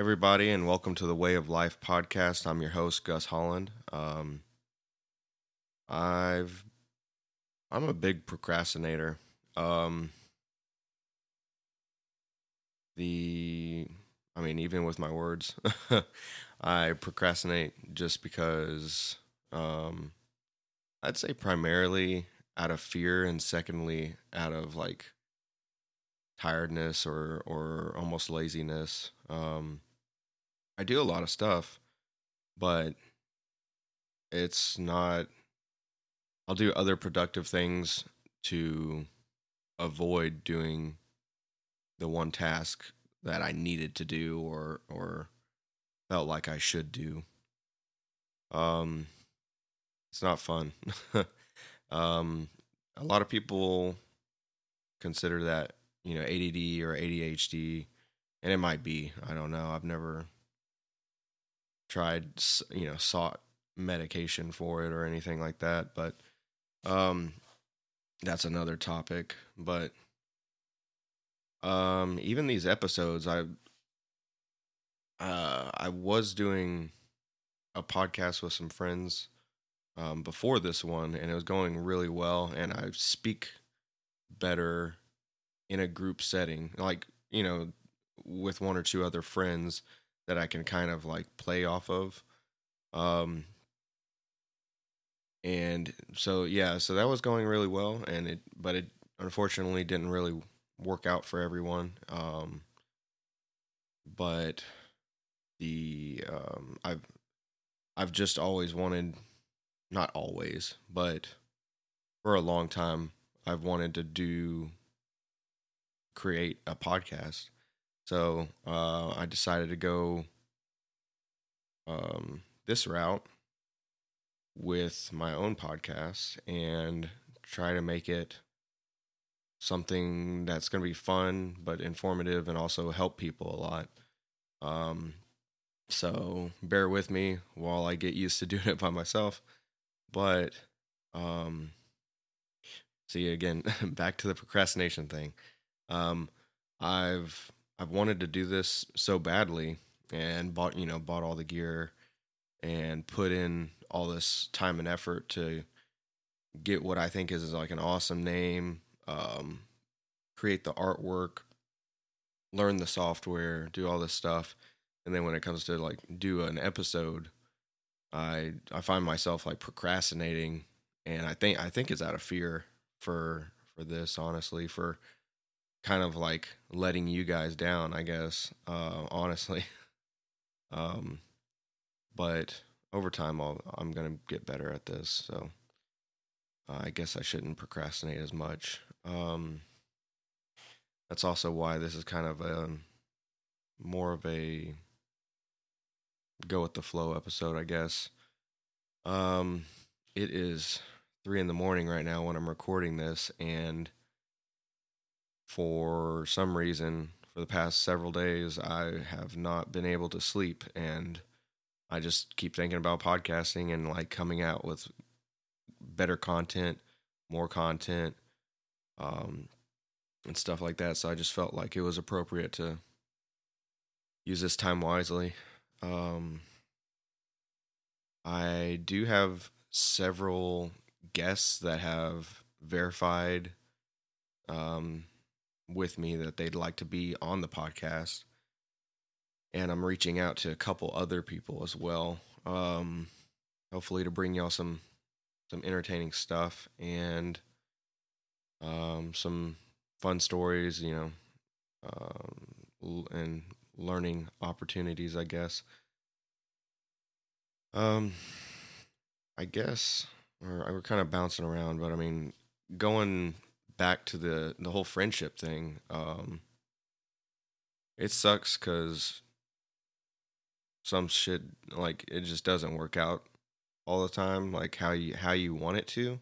everybody, and welcome to the Whey of Life podcast. I'm your host, Gus Holland. Um, I've I'm a big procrastinator. Um, the I mean, even with my words, I procrastinate just because um, I'd say primarily out of fear, and secondly out of like tiredness or or almost laziness. Um, I do a lot of stuff, but it's not. I'll do other productive things to avoid doing the one task that I needed to do or or felt like I should do. Um, it's not fun. um, a lot of people consider that you know ADD or ADHD, and it might be. I don't know. I've never tried you know sought medication for it or anything like that, but um, that's another topic. But um, even these episodes, I uh, I was doing a podcast with some friends um, before this one, and it was going really well. And I speak better in a group setting, like you know, with one or two other friends that I can kind of like play off of. Um, and so yeah, so that was going really well, and it, but it unfortunately didn't really work out for everyone. Um, but the um, I've I've just always wanted, not always, but for a long time, I've wanted to do create a podcast. So uh, I decided to go um, this route with my own podcast and try to make it something that's going to be fun but informative and also help people a lot. Um, so bear with me while I get used to doing it by myself. But um, see again, back to the procrastination thing. Um, I've I've wanted to do this so badly and bought you know bought all the gear and put in all this time and effort to get what I think is like an awesome name, um, create the artwork, learn the software, do all this stuff, and then when it comes to like do an episode, I I find myself like procrastinating, and I think I think it's out of fear for for this honestly for kind of like letting you guys down, I guess. Uh, honestly, um, but over time, I'll, I'm gonna get better at this. So uh, I guess I shouldn't procrastinate as much. Um, that's also why this is kind of a more of a go with the flow episode, I guess. Um, it is three in the morning right now when I'm recording this, and for some reason, for the past several days, I have not been able to sleep, and I just keep thinking about podcasting and like coming out with better content, more content, um, and stuff like that. So I just felt like it was appropriate to use this time wisely. Um, I do have several guests that have verified um, with me that they'd like to be on the podcast and I'm reaching out to a couple other people as well. Um, hopefully to bring y'all some some entertaining stuff and um, some fun stories, you know, um, and learning opportunities, I guess. Um, I guess, or were kind of bouncing around, but I mean, going back to the the whole friendship thing, um, it sucks because some shit like it just doesn't work out all the time like how you how you want it to.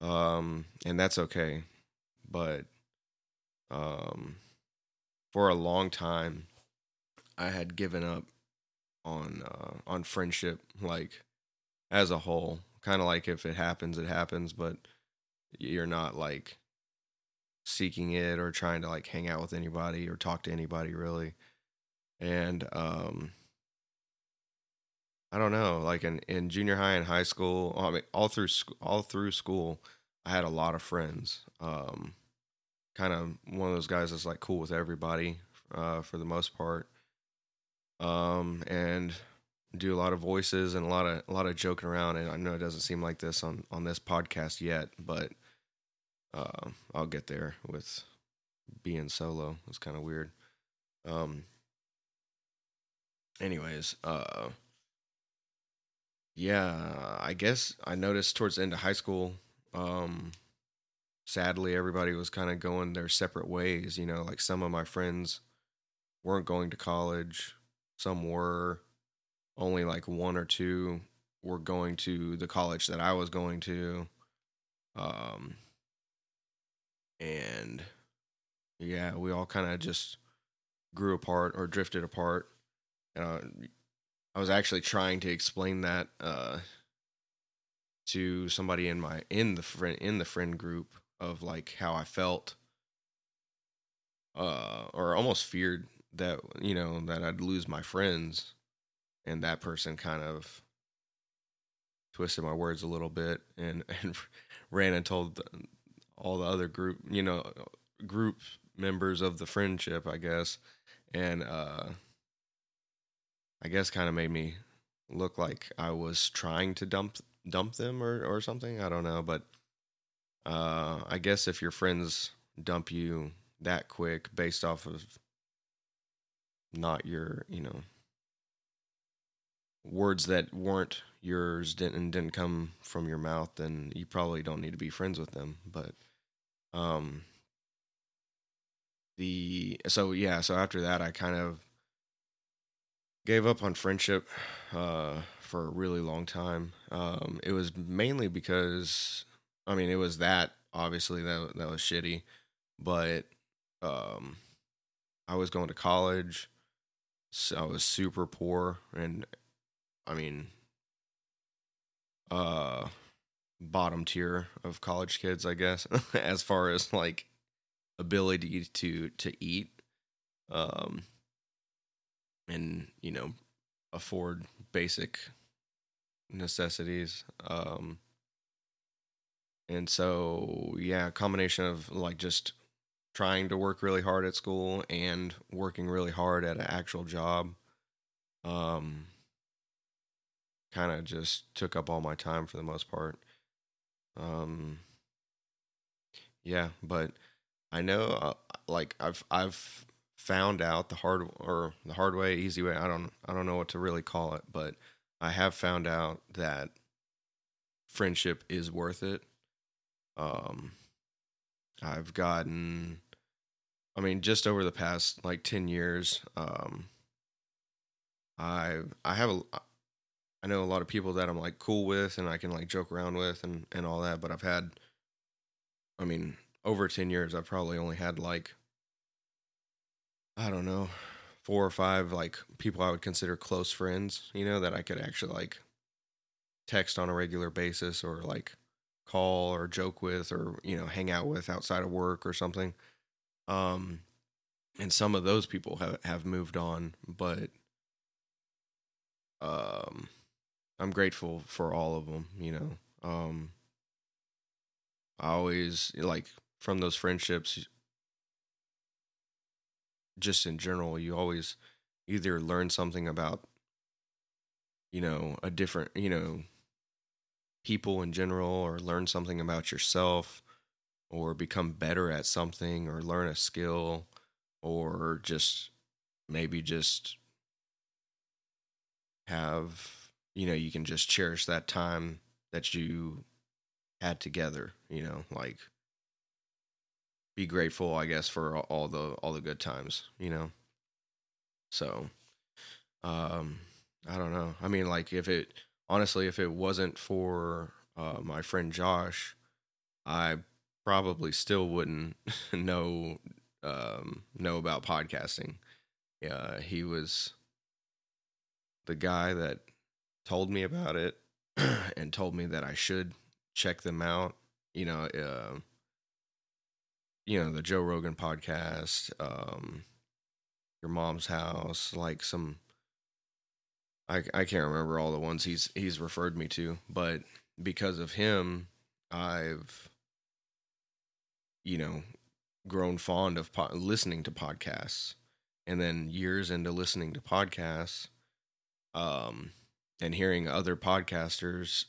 Um and that's okay but um for a long time i had given up on uh on friendship like as a whole. Kind of like if it happens it happens but you're not like seeking it or trying to like hang out with anybody or talk to anybody really and um, I don't know, like in, in junior high and high school, I mean, all through sc- all through school, I had a lot of friends. Um, kind of one of those guys that's like cool with everybody uh, for the most part. Um, and do a lot of voices and a lot of a lot of joking around. And I know it doesn't seem like this on on this podcast yet, but uh, I'll get there with being solo. It's kind of weird. Um. Anyways, uh, yeah, I guess I noticed towards the end of high school, um, sadly, everybody was kind of going their separate ways. You know, like some of my friends weren't going to college, some were. Only like one or two were going to the college that I was going to. Um, and yeah, we all kind of just grew apart or drifted apart. And uh, I was actually trying to explain that uh, to somebody in my in the friend in the friend group of like how I felt, uh, or almost feared that you know that I'd lose my friends, and that person kind of twisted my words a little bit and and ran and told all the other group you know group members of the friendship, I guess, and uh, I guess kind of made me look like I was trying to dump dump them or or something. I don't know, but uh, I guess if your friends dump you that quick based off of not your, you know, words that weren't yours didn't didn't come from your mouth, then you probably don't need to be friends with them. But um the so yeah, so after that I kind of gave up on friendship uh for a really long time. Um it was mainly because I mean it was that obviously that that was shitty, but um I was going to college. So I was super poor and I mean uh bottom tier of college kids, I guess, as far as like ability to to eat um and you know afford basic necessities um and so yeah combination of like just trying to work really hard at school and working really hard at an actual job um kind of just took up all my time for the most part um yeah but I know, uh, like I've I've found out the hard or the hard way, easy way. I don't I don't know what to really call it, but I have found out that friendship is worth it. Um, I've gotten, I mean, just over the past like ten years, um, I I have a I know a lot of people that I'm like cool with and I can like joke around with and and all that, but I've had, I mean, over 10 years, I've probably only had like, I don't know, four or five like people I would consider close friends, you know, that I could actually like text on a regular basis or like call or joke with or, you know, hang out with outside of work or something. Um, and some of those people have, have moved on, but, um, I'm grateful for all of them, you know. Um, I always like from those friendships just in general you always either learn something about you know a different you know people in general or learn something about yourself or become better at something or learn a skill or just maybe just have you know you can just cherish that time that you had together you know like be grateful, I guess, for all the all the good times, you know. So, um, I don't know. I mean, like if it honestly, if it wasn't for uh, my friend Josh, I probably still wouldn't know um, know about podcasting. Yeah, he was the guy that told me about it and told me that I should check them out. You know, uh, you know the Joe Rogan podcast, um, your mom's house, like some I I can't remember all the ones he's he's referred me to, but because of him, I've you know grown fond of po- listening to podcasts, and then years into listening to podcasts, um, and hearing other podcasters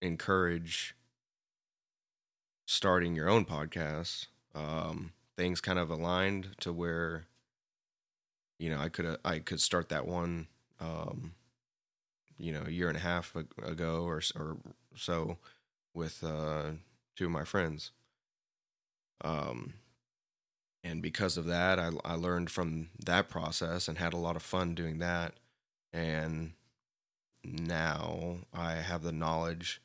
encourage starting your own podcast, um, things kind of aligned to where you know I could I could start that one um, you know a year and a half ago or or so with uh, two of my friends. Um, and because of that, I I learned from that process and had a lot of fun doing that. And now I have the knowledge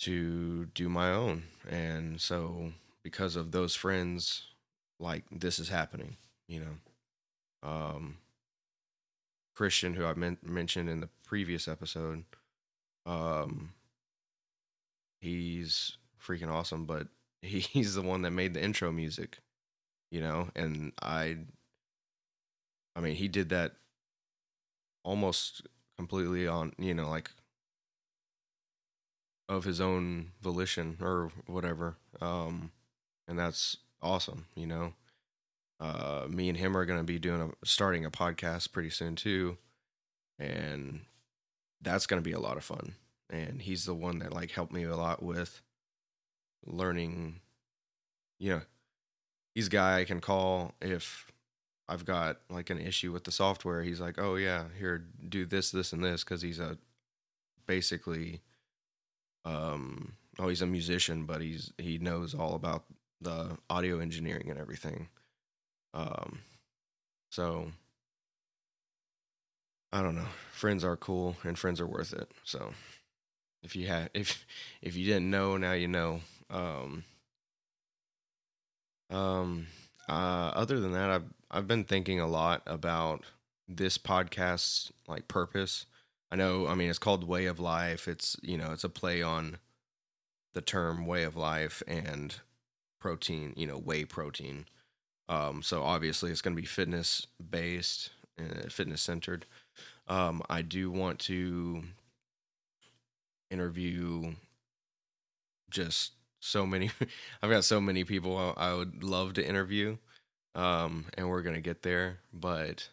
to do my own. And so because of those friends, like this is happening, you know. Um, Christian, who I men- mentioned in the previous episode, um, he's freaking awesome, but he's the one that made the intro music, you know, and I, I mean, he did that almost completely on, you know, like of his own volition or whatever. Um, and that's awesome, you know uh, me and him are going to be doing a starting a podcast pretty soon too, and that's going to be a lot of fun. And he's the one that like helped me a lot with learning. You know, he's a guy I can call if I've got like an issue with the software. He's like, "Oh yeah, here do this, this, and this," because he's a basically, um, oh he's a musician, but he's he knows all about the audio engineering and everything. Um, so I don't know. Friends are cool and friends are worth it. So if you had if if you didn't know, now you know. Um, um, uh, other than that, I've I've been thinking a lot about this podcast's like purpose. I know, I mean, it's called Whey of Life. It's you know, it's a play on the term way of life and protein. You know, whey protein. Um, so obviously, it's going to be fitness based, and fitness centered. Um, I do want to interview just so many. I've got so many people I, I would love to interview, um, and we're gonna get there. But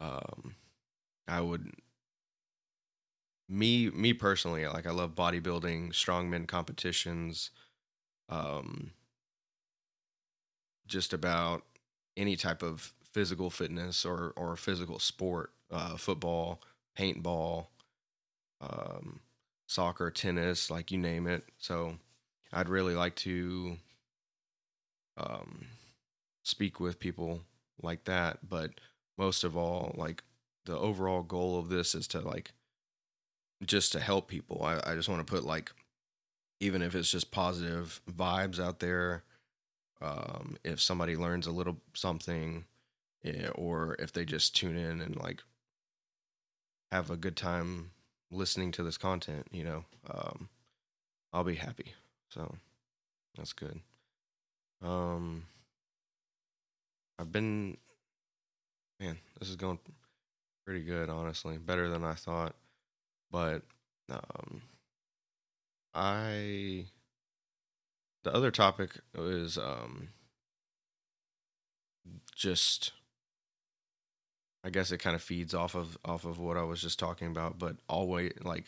um, I would me me personally like I love bodybuilding, strongman competitions, um, just about any type of physical fitness or or physical sport, uh, football, paintball, um, soccer, tennis, like you name it. So I'd really like to um, speak with people like that, but most of all, like the overall goal of this is to like just to help people. I, I just want to put like even if it's just positive vibes out there um, if somebody learns a little something yeah, or if they just tune in and like have a good time listening to this content you know um, i'll be happy so that's good um i've been man this is going pretty good honestly better than i thought but um i the other topic is um just I guess it kind of feeds off of off of what I was just talking about, but always like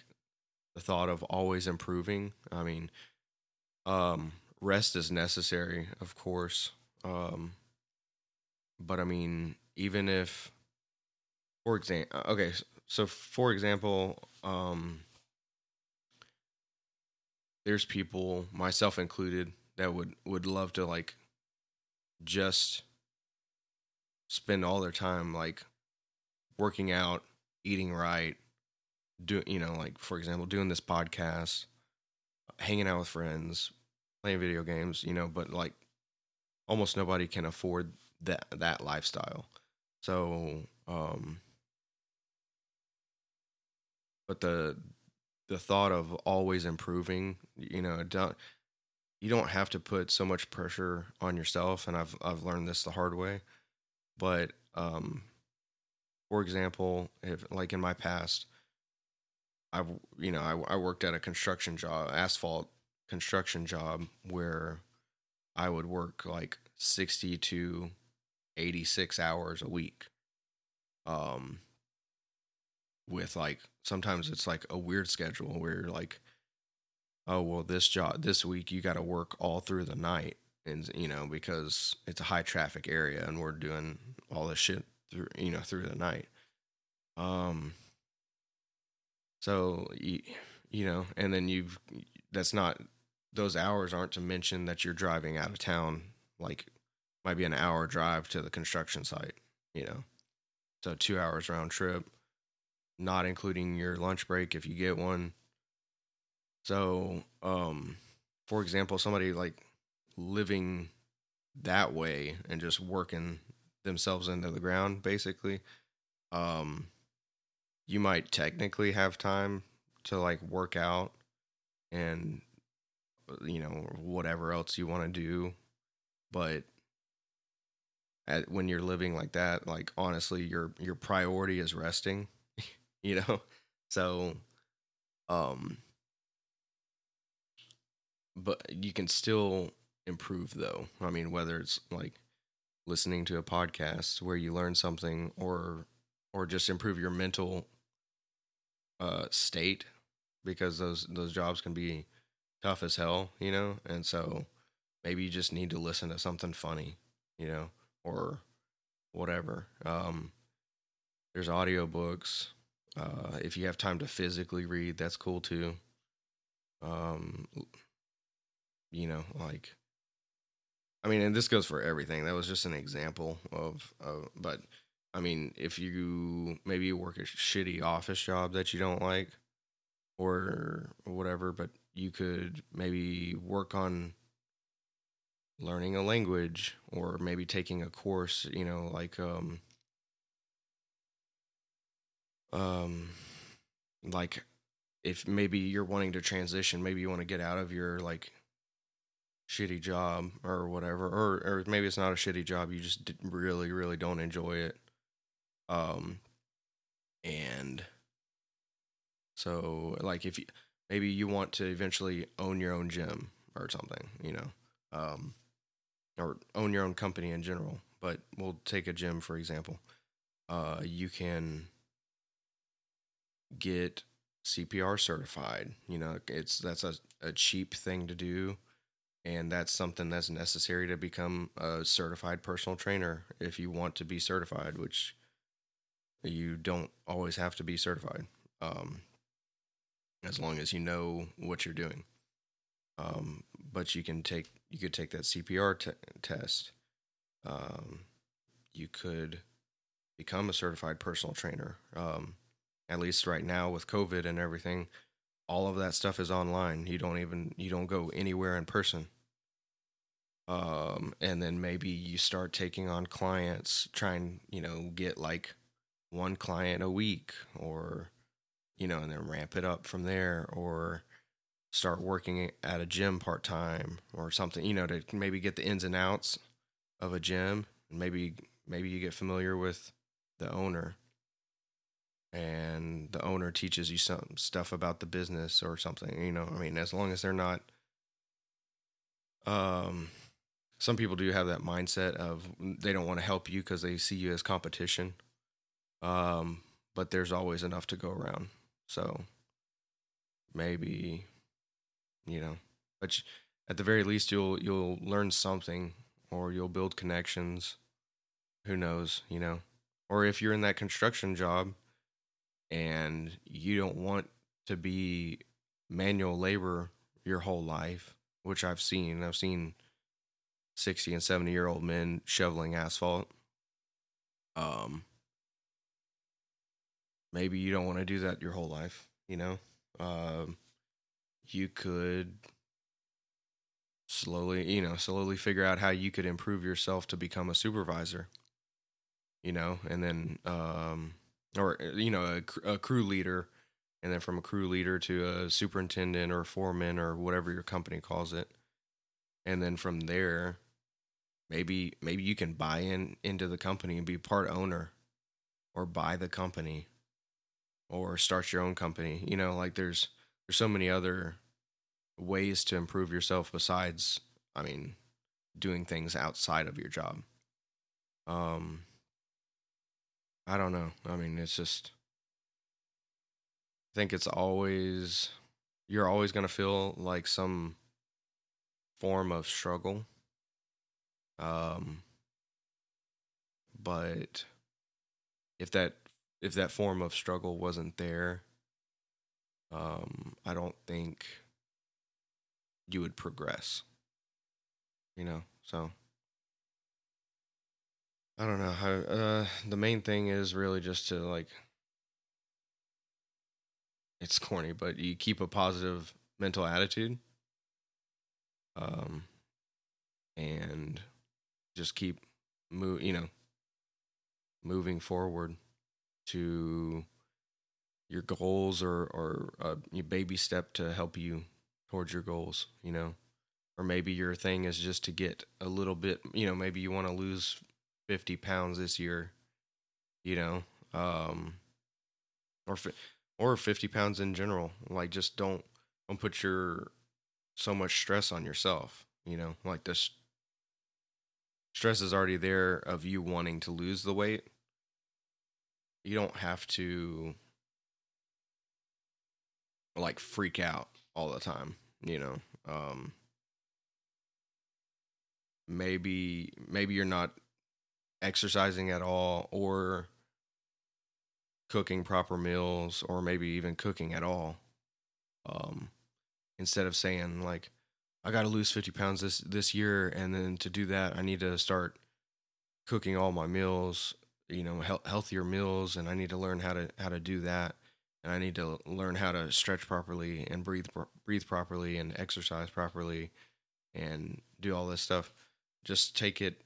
the thought of always improving. I mean, um rest is necessary, of course. Um but I mean, even if for example, okay, so for example, um there's people, myself included, that would would love to like just spend all their time like working out, eating right, do you know like for example doing this podcast, hanging out with friends, playing video games, you know, but like almost nobody can afford that that lifestyle. So, um but the the thought of always improving, you know, don't you don't have to put so much pressure on yourself and I've I've learned this the hard way. but um, for example, if like in my past, I've you know I, I worked at a construction job, asphalt construction job where I would work like sixty to eighty six hours a week. Um, with like sometimes it's like a weird schedule where you're like, oh well, this job this week you got to work all through the night, and you know because it's a high traffic area and we're doing all this shit through you know through the night. Um. So you you know, and then you've that's not those hours aren't to mention that you're driving out of town like might be an hour drive to the construction site you know? So two hours round trip not including your lunch break if you get one. So um for example somebody like living that way and just working themselves into the ground basically um you might technically have time to like work out and you know whatever else you want to do but at, when you're living like that like honestly your your priority is resting you know? So um but you can still improve though. I mean whether it's like listening to a podcast where you learn something or or just improve your mental uh state because those those jobs can be tough as hell, you know? And so maybe you just need to listen to something funny, you know, or whatever. Um, there's audiobooks. Uh, if you have time to physically read, that's cool too. Um, you know, like, I mean, and this goes for everything. That was just an example of, of but I mean, if you maybe you work a shitty office job that you don't like or whatever, but you could maybe work on learning a language or maybe taking a course, you know, like um um like if maybe you're wanting to transition, maybe you want to get out of your like shitty job or whatever or or maybe it's not a shitty job, you just really really don't enjoy it. Um and so like if you maybe you want to eventually own your own gym or something, you know, um, or own your own company in general. But we'll take a gym for example. Uh, you can get CPR certified. You know, it's that's a, a cheap thing to do, and that's something that's necessary to become a certified personal trainer if you want to be certified, which you don't always have to be certified. Um, as long as you know what you're doing. Um, but you can take you could take that CPR t- test. Um, you could become a certified personal trainer. Um, at least right now with COVID and everything, all of that stuff is online. You don't even you don't go anywhere in person. Um, and then maybe you start taking on clients, trying you know get like one client a week or you know, and then ramp it up from there or start working at a gym part time or something, you know, to maybe get the ins and outs of a gym. And maybe maybe you get familiar with the owner and the owner teaches you some stuff about the business or something, you know. I mean, as long as they're not um some people do have that mindset of they don't want to help you because they see you as competition. Um, but there's always enough to go around. So maybe, you know, but at the very least, you'll you'll learn something, or you'll build connections. Who knows, you know? Or if you're in that construction job, and you don't want to be manual labor your whole life, which I've seen. I've seen 60 and 70 year old men shoveling asphalt. Um, maybe you don't want to do that your whole life you know um, you could slowly you know slowly figure out how you could improve yourself to become a supervisor you know and then um, or you know a, a crew leader and then from a crew leader to a superintendent or foreman or whatever your company calls it. And then from there maybe maybe you can buy in into the company and be part owner or buy the company or start your own company. You know like there's there's so many other ways to improve yourself besides i mean doing things outside of your job. Um i don't know. I mean it's just i think it's always you're always going to feel like some form of struggle. Um but if that if that form of struggle wasn't there um i don't think you would progress you know so. I don't know how uh the main thing is really just to like it's corny but you keep a positive mental attitude um and just keep move you know moving forward to your goals or or a your baby step to help you towards your goals you know? Or maybe your thing is just to get a little bit you know maybe you want to lose 50 pounds this year you know? Um or or 50 pounds in general like just don't don't put your so much stress on yourself you know? Like this stress is already there of you wanting to lose the weight. You don't have to like freak out all the time you know? Um maybe maybe you're not exercising at all or cooking proper meals or maybe even cooking at all. Um instead of saying like i got to lose 50 pounds this this year and then to do that i need to start cooking all my meals you know he- healthier meals and i need to learn how to how to do that i need to learn how to stretch properly and breathe breathe properly and exercise properly and do all this stuff. Just take it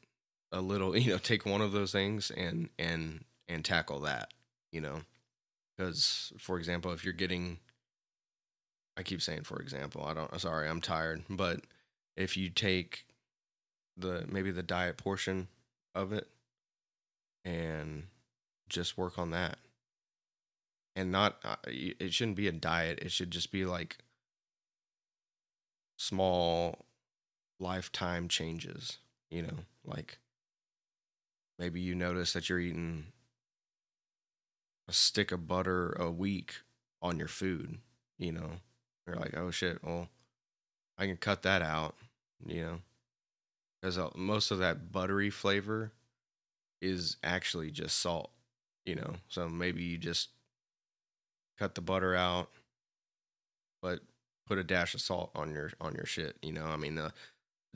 a little you know take one of those things and and and tackle that you know? Because for example if you're getting i keep saying for example i don't sorry i'm tired but if you take the maybe the diet portion of it and just work on that and not uh, it shouldn't be a diet it should just be like small lifetime changes you know like maybe you notice that you're eating a stick of butter a week on your food you know you're like oh shit well i can cut that out you know because uh, most of that buttery flavor is actually just salt, you know. So maybe you just cut the butter out, but put a dash of salt on your on your shit, you know. I mean, the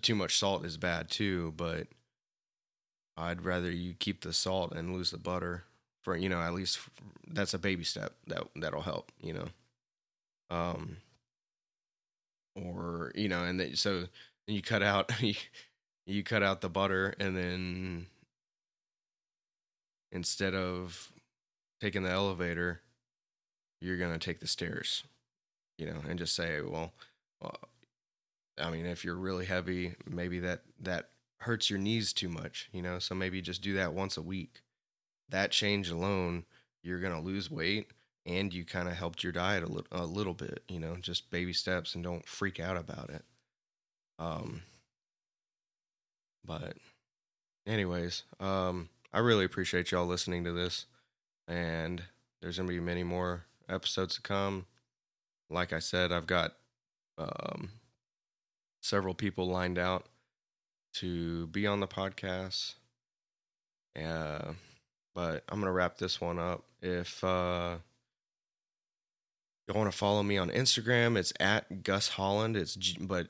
too much salt is bad too, but I'd rather you keep the salt and lose the butter for, you know, at least that's a baby step that that'll help, you know. Um or, you know, and then, so you cut out you, you cut out the butter and then instead of taking the elevator, you're going to take the stairs, you know, and just say, well, well, I mean, if you're really heavy, maybe that, that hurts your knees too much, you know, so maybe just do that once a week. That change alone, you're going to lose weight and you kind of helped your diet a, li- a little bit, you know, just baby steps and don't freak out about it. Um, but anyways, um, I really appreciate y'all listening to this. And there's going to be many more episodes to come. Like I said, I've got um, several people lined out to be on the podcast. Uh, but I'm to wrap this one up. If uh, you want to follow me on Instagram, it's at Gus Holland. It's G- but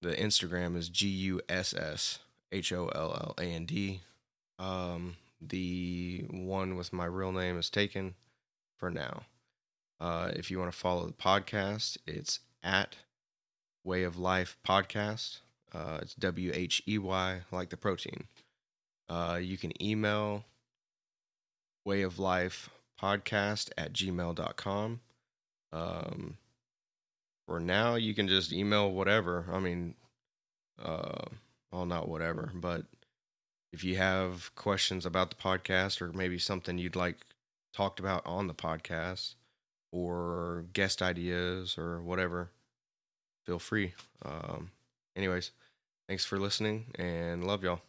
the Instagram is G U S S H O L L A N D. Um, the one with my real name is taken for now. Uh, if you want to follow the podcast, it's at Whey of Life Podcast. Uh, it's W H E Y, like the protein. Uh, you can email Whey of Life Podcast at gmail.com. Um, for now, you can just email whatever. I mean, uh, well, not whatever, but if you have questions about the podcast or maybe something you'd like talked about on the podcast or guest ideas or whatever, feel free. Um, anyways, thanks for listening and love y'all.